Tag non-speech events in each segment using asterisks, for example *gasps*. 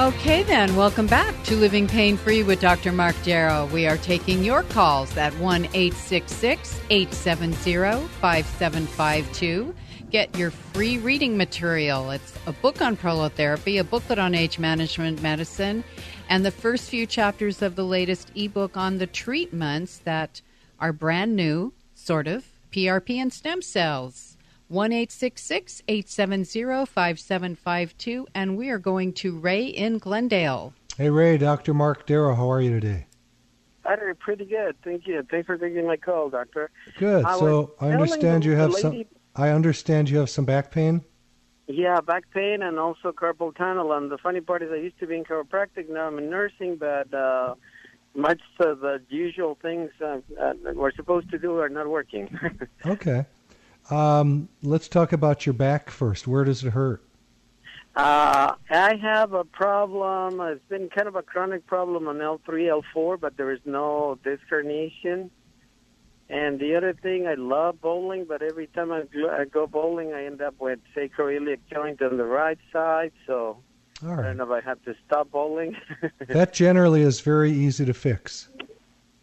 Okay, then, welcome back to Living Pain Free with Dr. Mark Darrow. We are taking your calls at 1 866 870 5752. Get your free reading material. It's a book on prolotherapy, a booklet on age management medicine, and the first few chapters of the latest ebook on the treatments that are brand new, sort of, PRP and stem cells. 1 870 5752. And we are going to Ray in Glendale. Hey, Ray, Dr. Mark Darrow, how are you today? I'm pretty good. Thank you. Thanks for taking my call, doctor. Good. I so I understand you have lady... some. I understand you have some back pain. Yeah, back pain and also carpal tunnel. And the funny part is, I used to be in chiropractic. Now I'm in nursing, but uh, much of the usual things uh, uh, we're supposed to do are not working. *laughs* okay. Um, let's talk about your back first. Where does it hurt? Uh, I have a problem. It's been kind of a chronic problem on L3, L4, but there is no disc herniation. And the other thing, I love bowling, but every time I go bowling, I end up with sacroiliac joint on the right side. So I don't know if I have to stop bowling. *laughs* that generally is very easy to fix.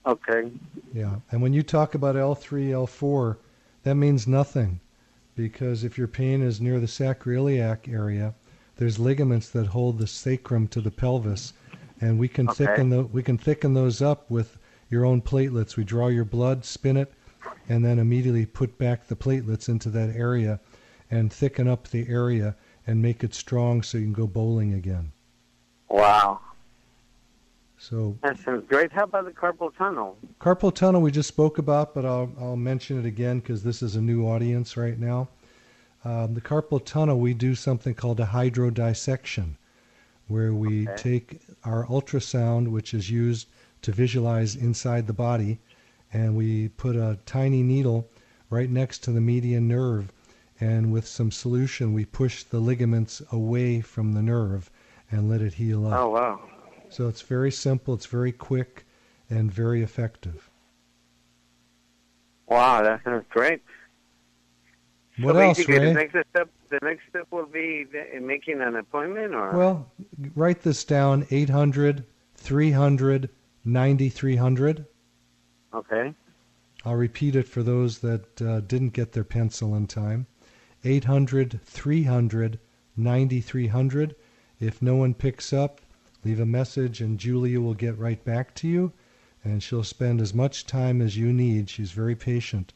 Okay. Yeah, and when you talk about L3, L4 that means nothing because if your pain is near the sacroiliac area, there's ligaments that hold the sacrum to the pelvis, and we can okay. thicken the, we can thicken those up with your own platelets. We draw your blood, spin it, and then immediately put back the platelets into that area and thicken up the area and make it strong so you can go bowling again. Wow. So that sounds great. How about the carpal tunnel? Carpal tunnel we just spoke about, but I'll I'll mention it again because this is a new audience right now. Um, the carpal tunnel we do something called a hydrodissection, where we okay. take our ultrasound, which is used to visualize inside the body, and we put a tiny needle right next to the median nerve, and with some solution we push the ligaments away from the nerve and let it heal up. Oh wow! So it's very simple, it's very quick, and very effective. Wow, that sounds great. What so else, Ray? The next step, the next step will be making an appointment, or well, write this down: 800 300 9300. Okay. I'll repeat it for those that uh, didn't get their pencil in time. 800 300 9300. If no one picks up, Leave a message and Julia will get right back to you and she'll spend as much time as you need. She's very patient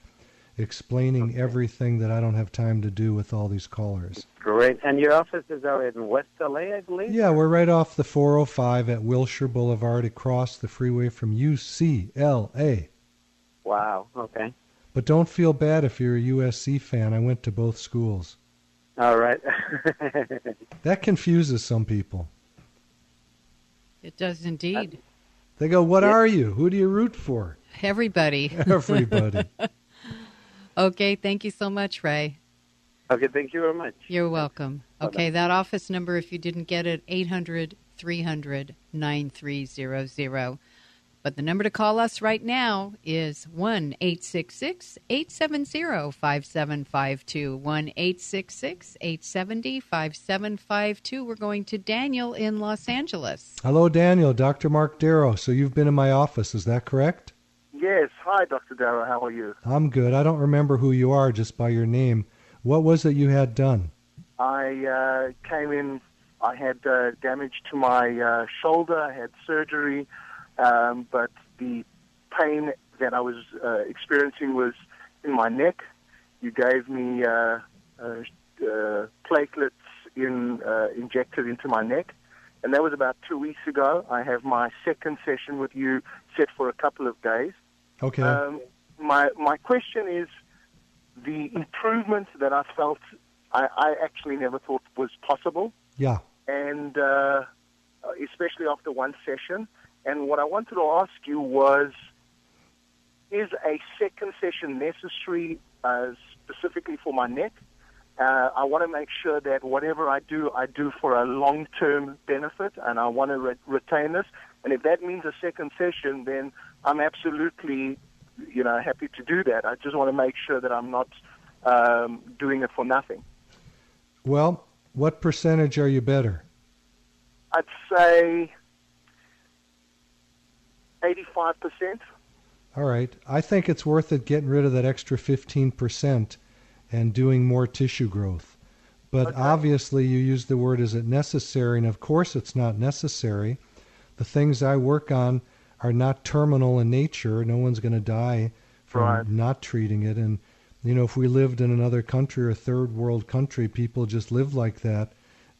explaining okay. everything that I don't have time to do with all these callers. Great. And your office is out in West LA, I believe? Yeah, we're right off the 405 at Wilshire Boulevard across the freeway from UCLA. Wow, okay. But don't feel bad if you're a USC fan. I went to both schools. All right. *laughs* that confuses some people. It does indeed. They go, What are you? Who do you root for? Everybody. *laughs* *laughs* Everybody. okay, thank you so much, Ray. Okay, thank you very much. You're welcome. Okay, that office number, if you didn't get it, 800 300 9300. But the number to call us right now is 1 866 870 5752. 1 866 870 5752. We're going to Daniel in Los Angeles. Hello, Daniel. Dr. Mark Darrow. So you've been in my office, is that correct? Yes. Hi, Dr. Darrow. How are you? I'm good. I don't remember who you are just by your name. What was it you had done? I uh, came in. I had uh, damage to my uh, shoulder. I had surgery, um, but the pain that I was uh, experiencing was in my neck. You gave me uh, uh, uh, platelets in, uh, injected into my neck, and that was about two weeks ago. I have my second session with you set for a couple of days. Okay. Um, my my question is the improvement that I felt. I, I actually never thought was possible, yeah. and uh, especially after one session. And what I wanted to ask you was, is a second session necessary uh, specifically for my neck? Uh, I want to make sure that whatever I do, I do for a long-term benefit, and I want to re- retain this. And if that means a second session, then I'm absolutely, you know, happy to do that. I just want to make sure that I'm not um, doing it for nothing. Well, what percentage are you better? I'd say 85%. All right. I think it's worth it getting rid of that extra 15% and doing more tissue growth. But Okay. obviously, you use the word is it necessary? And of course, it's not necessary. The things I work on are not terminal in nature. No one's going to die from Right. not treating it. And, you know, if we lived in another country or third world country, people just live like that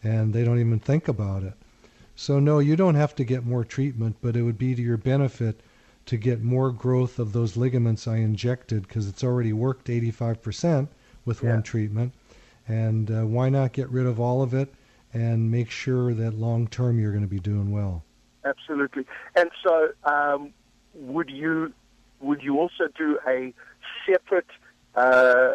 and they don't even think about it. So, no, you don't have to get more treatment, but it would be to your benefit to get more growth of those ligaments I injected because it's already worked 85% with Yeah. one treatment. And uh, why not get rid of all of it and make sure that long term you're going to be doing well? Absolutely. And so, um, would you would you also do a separate uh,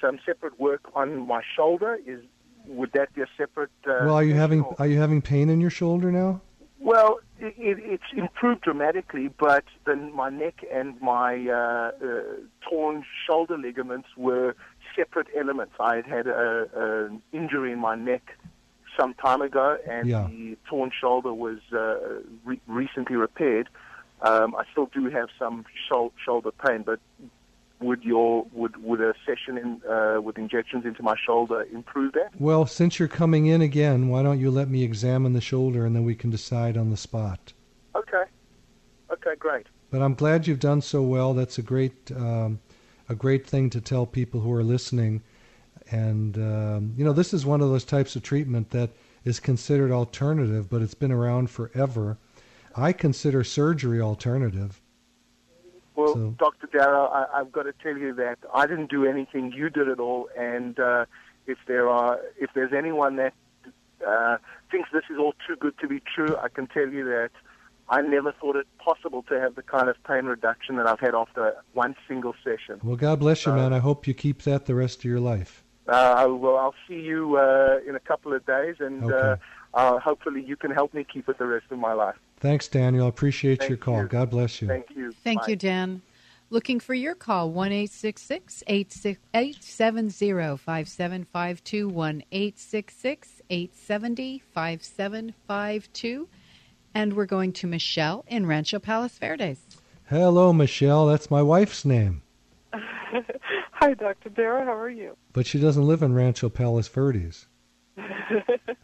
some separate work on my shoulder? Is would that be a separate? Uh, well, are you having or- are you having pain in your shoulder now? Well, it, it, it's improved dramatically, but then my neck and my uh, uh, torn shoulder ligaments were separate elements. I had had a, an injury in my neck some time ago, and Yeah. the torn shoulder was uh, re- recently repaired. Um, I still do have some shou- shoulder pain, but would your would would a session in, uh, with injections into my shoulder improve that? Well, since you're coming in again, why don't you let me examine the shoulder and then we can decide on the spot. Okay. Okay, great. But I'm glad you've done so well. That's a great um, a great thing to tell people who are listening. And um, you know, this is one of those types of treatment that is considered alternative, but it's been around forever. I consider surgery alternative. Well, So- Dr. Darrow, I, I've got to tell you that I didn't do anything. You did it all. And uh, if there are, if there's anyone that uh, thinks this is all too good to be true, I can tell you that I never thought it possible to have the kind of pain reduction that I've had after one single session. Well, God bless you, man. I hope you keep that the rest of your life. Uh, well, I'll see you uh, in a couple of days, and uh, Okay. uh, hopefully you can help me keep it the rest of my life. Thanks, Daniel. I appreciate Thank your call. you. God bless you. Thank you. Thank Bye. you, Dan. Looking for your call, 1 870 5752, 1 870 5752. And we're going to Michelle in Rancho Palos Verdes. Hello, Michelle. That's my wife's name. *laughs* Hi, Dr. Darrow. How are you? But she doesn't live in Rancho Palos Verdes. *laughs*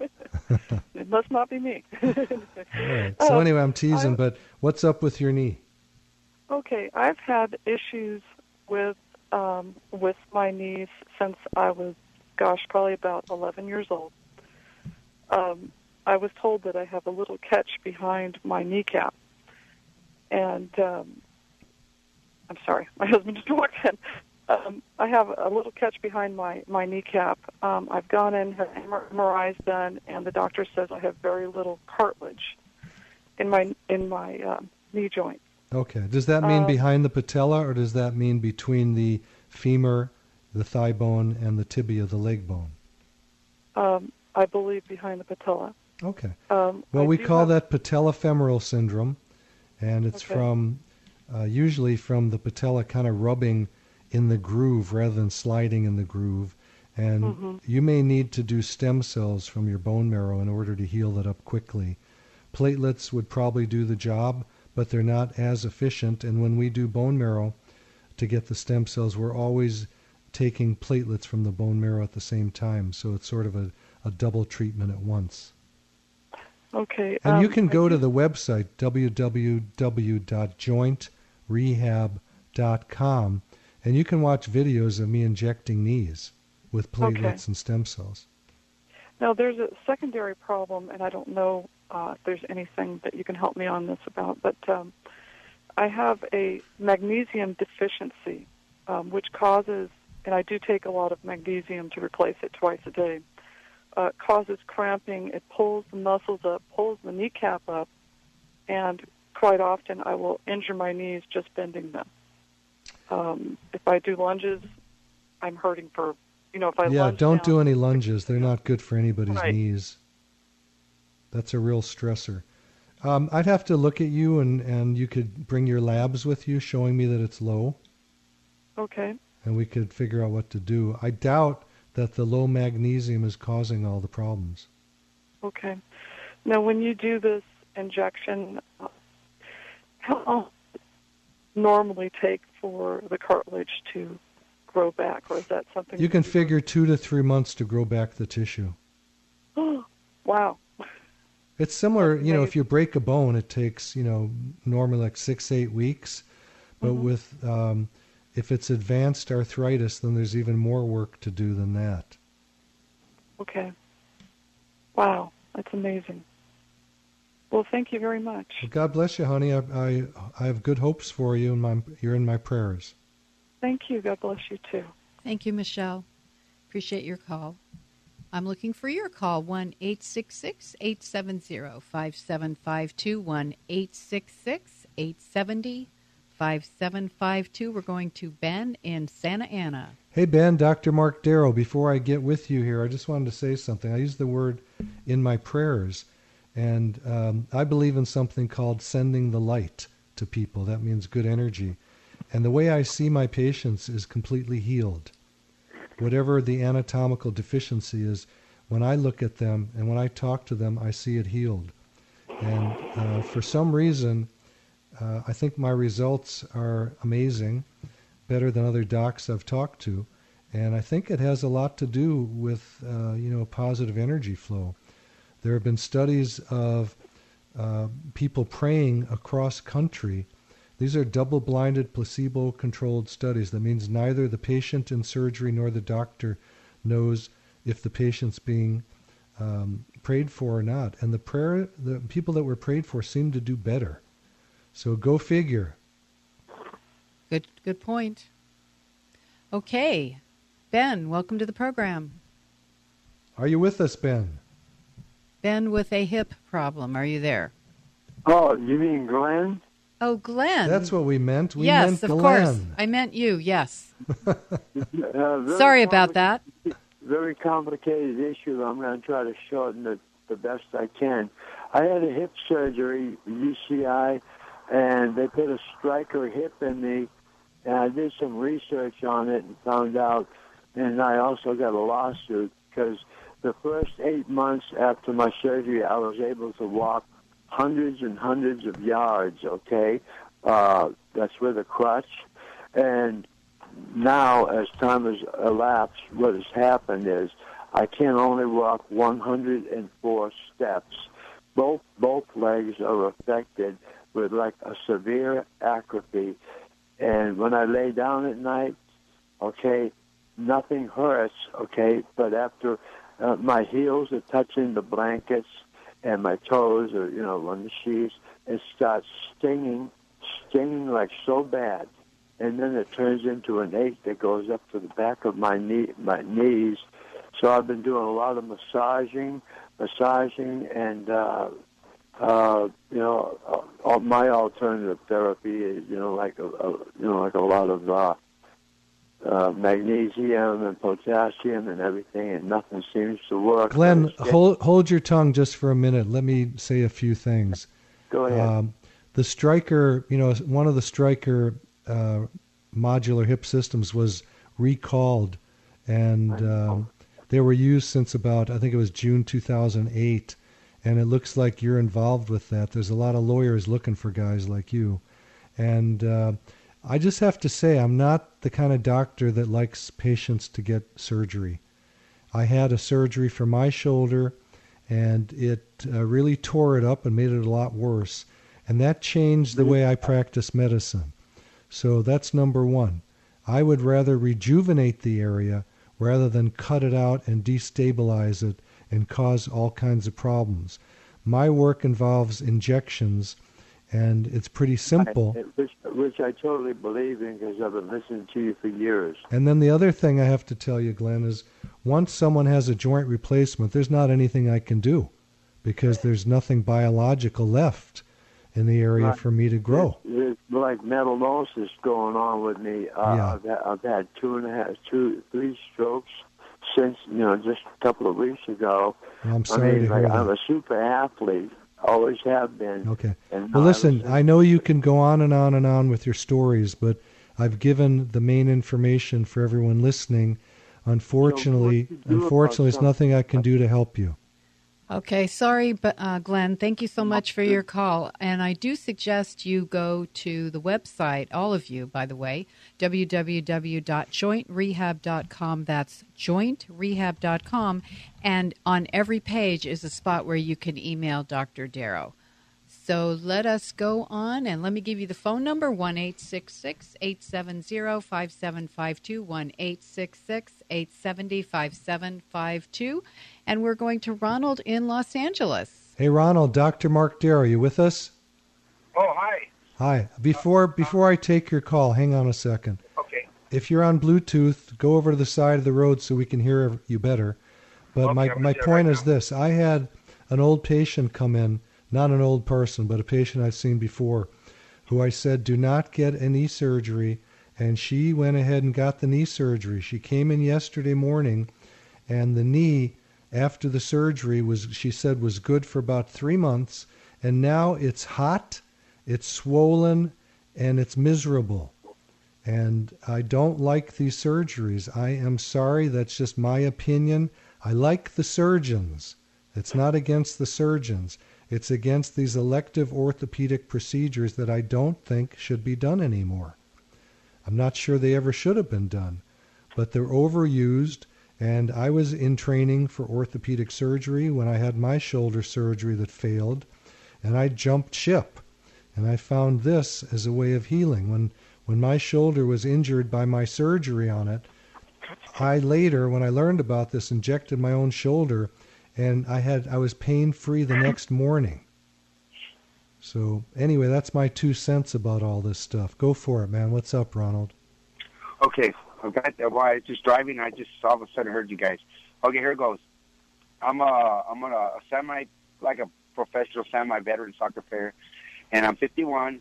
It must not be me. *laughs* Right. So Oh, anyway, I'm teasing, I- but what's up with your knee? okay, I've had issues with um, with my knees since I was, gosh, probably about 11 years old. Um, I was told that I have a little catch behind my kneecap, and um, I'm sorry, my *laughs* husband just walked in. Um, I have a little catch behind my my kneecap. Um, I've gone in, had MRIs done, and the doctor says I have very little cartilage in my in my um, knee joint. Okay. Does that mean Um, behind the patella, or does that mean between the femur, the thigh bone, and the tibia, the leg bone? Um, I believe behind the patella. Okay. Um, Well, I we call have- that patellofemoral syndrome, and it's Okay. from uh, usually from the patella kind of rubbing in the groove rather than sliding in the groove. And Mhm. you may need to do stem cells from your bone marrow in order to heal it up quickly. Platelets would probably do the job, but they're not as efficient. And when we do bone marrow to get the stem cells, we're always taking platelets from the bone marrow at the same time. So it's sort of a, a double treatment at once. Okay. And um, you can go to the website www.jointrehab.com and you can watch videos of me injecting knees with platelets Okay. and stem cells. Now, there's a secondary problem, and I don't know uh, if there's anything that you can help me on this about, but um, I have a magnesium deficiency, um, which causes, and I do take a lot of magnesium to replace it twice a day, uh, causes cramping. It pulls the muscles up, pulls the kneecap up, and quite often I will injure my knees just bending them. Um, if I do lunges, I'm hurting for, you know, if I yeah, don't down, do any lunges. They're not good for anybody's Right. knees. That's a real stressor. Um, I'd have to look at you, and, and you could bring your labs with you, showing me that it's low, Okay. and we could figure out what to do. I doubt that the low magnesium is causing all the problems. Okay. Now, when you do this injection, uh, how long normally take for the cartilage to grow back, or is that something You can figure two to three months to grow back the tissue. *gasps* wow. It's similar, you know, if you break a bone, it takes, you know, normally like six, eight weeks. But with, um, if it's advanced arthritis, then there's even more work to do than that. Okay. Wow, that's amazing. Well, thank you very much. Well, God bless you, honey. I, I, I have good hopes for you, and my, you're in my prayers. Thank you. God bless you too. Thank you, Michelle. Appreciate your call. I'm looking for your call 1 866 870 5752. 1 866 870 5752. We're going to Ben in Santa Ana. Hey, Ben, Dr. Mark Darrow. Before I get with you here, I just wanted to say something. I use the word in my prayers, and um, I believe in something called sending the light to people. That means good energy. And the way I see my patients is completely healed. Whatever the anatomical deficiency is, when I look at them and when I talk to them, I see it healed. And uh, for some reason, uh, I think my results are amazing, better than other docs I've talked to, and I think it has a lot to do with uh, you know positive energy flow. There have been studies of uh, people praying across country. These are double-blinded, placebo-controlled studies. That means neither the patient in surgery nor the doctor knows if the patient's being um, prayed for or not. And the prayer, the people that were prayed for seem to do better. So go figure. Good, good point. Okay. Ben, welcome to the program. Are you with us, Ben? Ben with a hip problem. Are you there? Oh, you mean Glenn? Oh, Glenn. That's what we meant. We yes, meant of Glenn. course. I meant you, yes. *laughs* Uh, Sorry about that. Very complicated issue. I'm going to try to shorten it the best I can. I had a hip surgery, UCI, and they put a Stryker hip in me, and I did some research on it and found out, and I also got a lawsuit because the first eight months after my surgery, I was able to walk hundreds and hundreds of yards. Okay, uh, that's with a crutch, and now as time has elapsed, what has happened is I can only walk 104 steps. Both both legs are affected with like a severe atrophy, and when I lay down at night, okay, nothing hurts. Okay, but after uh, my heels are touching the blankets and my toes are you know on the sheets, it starts stinging, stinging like so bad and then it turns into an ache that goes up to the back of my knee, my knees. So I've been doing a lot of massaging, massaging, and uh, uh, you know, uh, my alternative therapy is you know like a, a you know like a lot of uh, uh, magnesium and potassium and everything, and nothing seems to work. Glenn, hold hold your tongue just for a minute. Let me say a few things. Go ahead. Um, the Stryker, you know, one of the Stryker uh, modular hip systems was recalled, and um, they were used since about I think it was June 2008, and it looks like you're involved with that. There's a lot of lawyers looking for guys like you, and uh, I just have to say, I'm not the kind of doctor that likes patients to get surgery. I had a surgery for my shoulder, and it uh, really tore it up and made it a lot worse. And that changed the way I practice medicine. So that's number one. I would rather rejuvenate the area rather than cut it out and destabilize it and cause all kinds of problems. My work involves injections, and it's pretty simple. I, which, which I totally believe in because I've been listening to you for years. And then the other thing I have to tell you, Glenn, is once someone has a joint replacement, there's not anything I can do because there's nothing biological left in the area Right. for me to grow. There's like metallosis going on with me. Uh, Yeah. I've, had, I've had two and a half, two, three strokes since you know just a couple of weeks ago. I'm I sorry mean, to like, hear I'm a super athlete, always have been. Okay. Well, listen, I know you can go on and on and on with your stories, but I've given the main information for everyone listening. Unfortunately, about unfortunately, there's some- nothing I can do to help you. Okay, sorry, but uh, Glenn, thank you so much for your call. And I do suggest you go to the website, all of you, by the way, www.jointrehab.com. That's jointrehab.com. And on every page is a spot where you can email Dr. Darrow. So let us go on and let me give you the phone number 1 870 5752 1 870 5752. And we're going to Ronald in Los Angeles. Hey, Ronald, Dr. Mark Darrow, you with us? Oh, hi. Hi. Before before I take your call, hang on a second. Okay. If you're on Bluetooth, go over to the side of the road so we can hear you better. But Okay, my, my point right is this I had an old patient come in, not an old person, but a patient I've seen before, who I said, do not get a knee surgery. And she went ahead and got the knee surgery. She came in yesterday morning, and the knee, after the surgery, was she said was good for about three months. And now it's hot, it's swollen, and it's miserable and I don't like these surgeries. I am sorry, that's just my opinion. I like the surgeons. It's not against the surgeons. It's against these elective orthopedic procedures that I don't think should be done anymore. I'm not sure they ever should have been done, but they're overused. And I was in training for orthopedic surgery when I had my shoulder surgery that failed, and I jumped ship. And I found this as a way of healing. When when my shoulder was injured by my surgery on it, I later, when I learned about this, injected my own shoulder, and I had I was pain free the next morning. So anyway, that's my two cents about all this stuff. Go for it, man. What's up, Ronald? Okay. I got uh, that. While I was just driving, I just all of a sudden heard you guys. Okay, here it goes. I'm a I'm on a semi like a professional semi veteran soccer player, and I'm 51,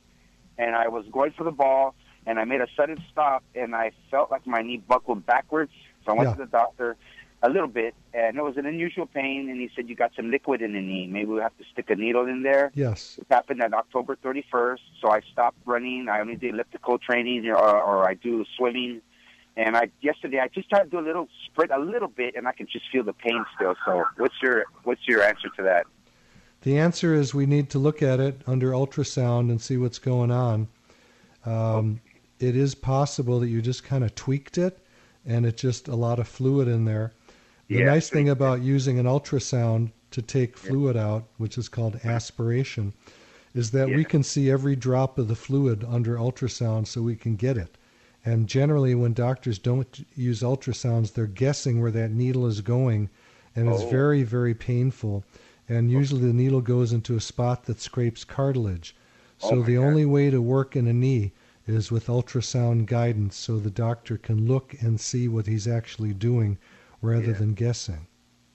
and I was going for the ball, and I made a sudden stop, and I felt like my knee buckled backwards. So I went Yeah. to the doctor a little bit, and it was an unusual pain, and he said you got some liquid in the knee. Maybe we'll have to stick a needle in there. Yes. It happened on October 31st, so I stopped running. I only do elliptical training, or, or I do swimming. And I yesterday I just tried to do a little sprint, a little bit, and I can just feel the pain still. So, what's your what's your answer to that? The answer is we need to look at it under ultrasound and see what's going on. Um, it is possible that you just kind of tweaked it, and it's just a lot of fluid in there. The Yeah, nice thing about using an ultrasound to take fluid out, which is called aspiration, is that we can see every drop of the fluid under ultrasound so we can get it. And generally, when doctors don't use ultrasounds, they're guessing where that needle is going, and it's Oh. very, very painful. And oh. usually, the needle goes into a spot that scrapes cartilage. Oh So my the God. only way to work in a knee is with ultrasound guidance, so the doctor can look and see what he's actually doing, rather Yeah. than guessing.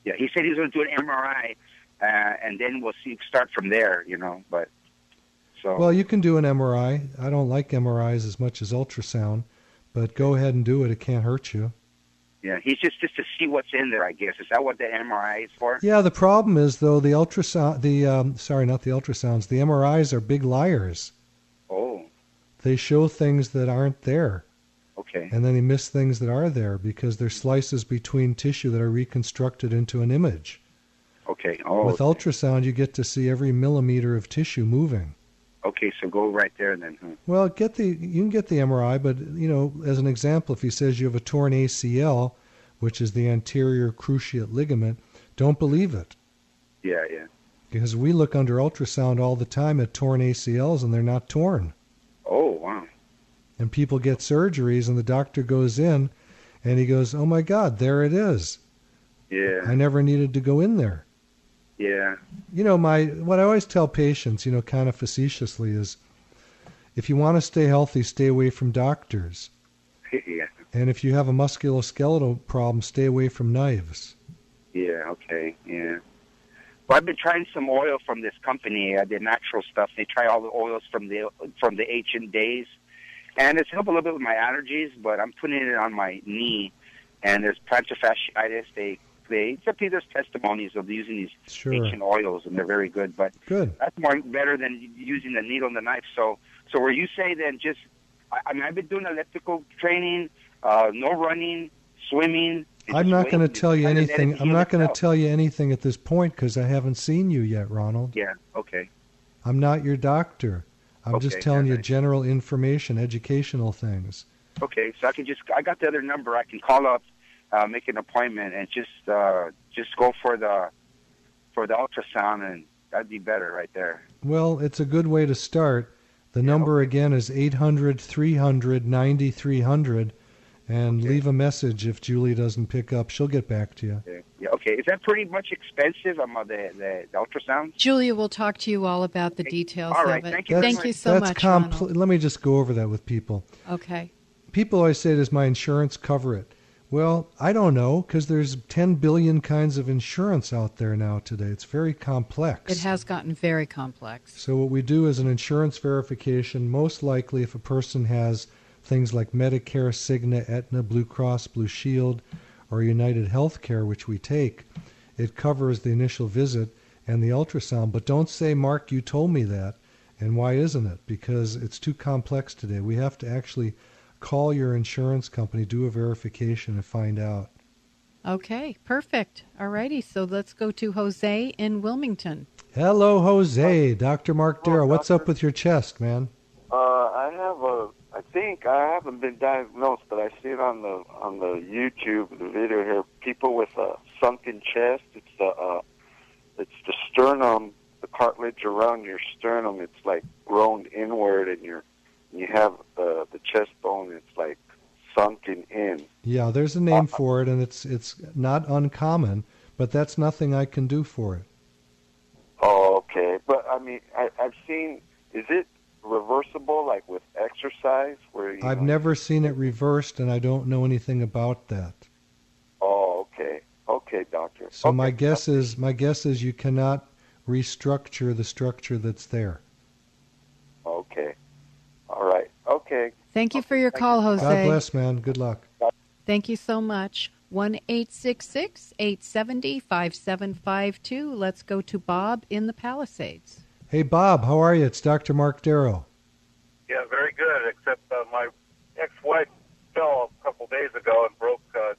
Yeah, he said he was going to do an MRI, uh, and then we'll see start from there. You know, but so Well, you can do an MRI. I don't like MRIs as much as ultrasound, but go ahead and do it. It can't hurt you. yeah, he's just just to see what's in there. I guess is that what the MRI is for? Yeah, the problem is though the ultrasound, the um, sorry, not the ultrasounds, the MRIs are big liars. Oh, They show things that aren't there, okay. and then they miss things that are there because they're slices between tissue that are reconstructed into an image. Okay. Oh, With ultrasound, you get to see every millimeter of tissue moving. okay. Okay, so go right there then. Huh? Well, get the you can get the MRI, but you know, as an example, if he says you have a torn ACL, which is the anterior cruciate ligament, don't believe it Yeah, yeah. because we look under ultrasound all the time at torn ACLs and they're not torn. And people get surgeries and the doctor goes in and he goes, "Oh my god, there it is. Yeah, I never needed to go in there." yeah. You know, my what I always tell patients, you know, kind of facetiously is if you want to stay healthy, stay away from doctors. *laughs* yeah. And if you have a musculoskeletal problem, stay away from knives. Yeah, okay, yeah. Well, I've been trying some oil from this company, uh, the natural stuff. They try all the oils from the from the ancient days, and it's helped a little bit with my allergies. But I'm putting it on my knee, and there's plantar fasciitis. They they typically there's testimonies of using these Sure. ancient oils, and they're very good. But Good. that's more better than using the needle and the knife. So, so where you say then just, I, I mean, I've been doing elliptical training, uh, no running, swimming. I'm not going to tell you Kind of let it anything. I'm not going to tell you anything at this point because I haven't seen you yet, Ronald. Yeah. Okay. I'm not your doctor. I'm just Okay, telling you alright. general information, educational things. Okay. So I can just, I got the other number. I can call up, uh, make an appointment, and just, uh, just go for the, for the ultrasound, and that'd be better right there. Well, it's a good way to start. The number again is 800 300 9300 and leave a message if Julie doesn't pick up. She'll get back to you. Okay. Yeah. Okay. Is that pretty much expensive? Um, uh, the, the the ultrasound. Julia will talk to you all about the details All right, of it. thank you very Thank you so That's much, compl- Ronald. Let me just go over that with people. Okay. People always say, "Does my insurance cover it?" Well, I don't know because there's 10 billion kinds of insurance out there now today. It's very complex. It has gotten very complex. So what we do is an insurance verification. Most likely, if a person has things like Medicare, Cigna, Aetna, Blue Cross, Blue Shield, or United Healthcare, which we take, it covers the initial visit and the ultrasound. But don't say, Mark, you told me that. And why isn't it? Because it's too complex today. We have to actually call your insurance company, do a verification, and find out. Okay, perfect. All righty, so let's go to Jose in Wilmington. Hello, Jose. Dr. Mark Darrow. What's up with your chest, man? Uh, I have a. I think I haven't been diagnosed, but I see it on the on the YouTube, the video here. People with a sunken chest. It's the uh, it's the sternum, the cartilage around your sternum. It's like grown inward, and you're you have uh, the chest bone. It's like sunken in. Yeah, there's a name for it, and it's it's not uncommon, but that's nothing I can do for it. Oh, okay. But I mean, I, I've seen. Is it reversible, like with exercise, where you? I've know, never seen it reversed, and I don't know anything about that. Oh, okay. Okay, doctor. So my guess is my guess is you cannot restructure the structure that's there. Okay. All right. Okay. Thank you for your call, Jose. God bless, man. Good luck. Thank you so much. 1 870 5752. Let's go to Bob in the Palisades. Hey, Bob, how are you? It's Dr. Mark Darrow. Yeah, very good. Except uh, my ex-wife fell a couple days ago and broke uh,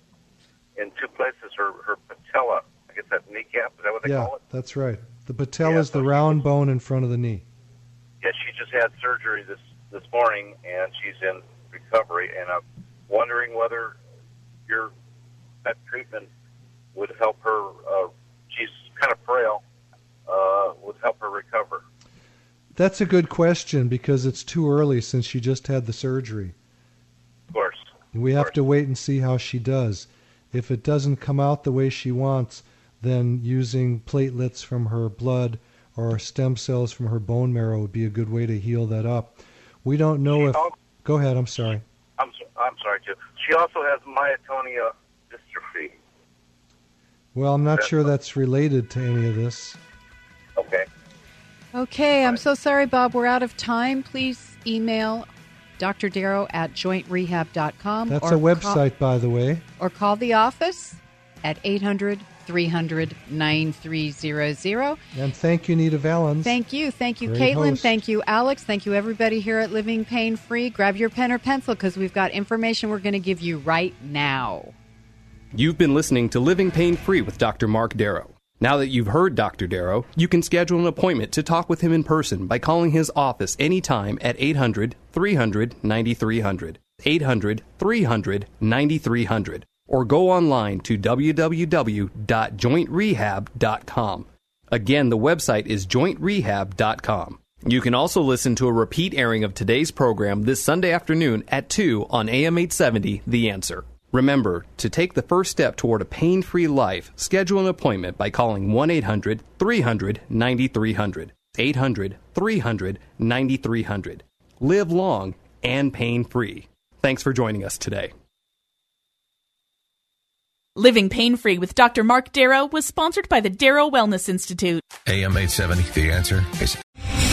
in two places her her patella. I guess that kneecap. Is that what they Yeah, call it? that's right. The patella is the round bone in front of the knee. Yeah, she just had surgery this this morning and she's in recovery. And I'm wondering whether your that treatment would help her. Uh, she's kind of frail. Uh, would help her recover. That's a good question because it's too early since she just had the surgery. Of course. We have to wait and see how she does. If it doesn't come out the way she wants, then using platelets from her blood or stem cells from her bone marrow would be a good way to heal that up. We don't know if. Go ahead. I'm sorry. I'm so, I'm sorry, too. She also has myotonia dystrophy. Well, I'm not sure that's related to any of this. Okay. Okay, I'm so sorry, Bob. We're out of time. Please email Dr. Darrow at jointrehab.com. That's or a website, by the way. Or call the office at 800 300 9300. And thank you, Nita Valens. Thank you. Thank you, Great Caitlin. host. Thank you, Alex. Thank you, everybody here at Living Pain Free. Grab your pen or pencil because we've got information we're going to give you right now. You've been listening to Living Pain Free with Dr. Mark Darrow. Now that you've heard Dr. Darrow, you can schedule an appointment to talk with him in person by calling his office anytime at 800 300 9300. 800 300 9300. Or go online to www.jointrehab.com. Again, the website is jointrehab.com. You can also listen to a repeat airing of today's program this Sunday afternoon at 2 on AM 870 The Answer. Remember, to take the first step toward a pain free life, schedule an appointment by calling 1 800 300 9300. 800 300 9300. Live long and pain free. Thanks for joining us today. Living Pain Free with Dr. Mark Darrow was sponsored by the Darrow Wellness Institute. AM 870, The Answer is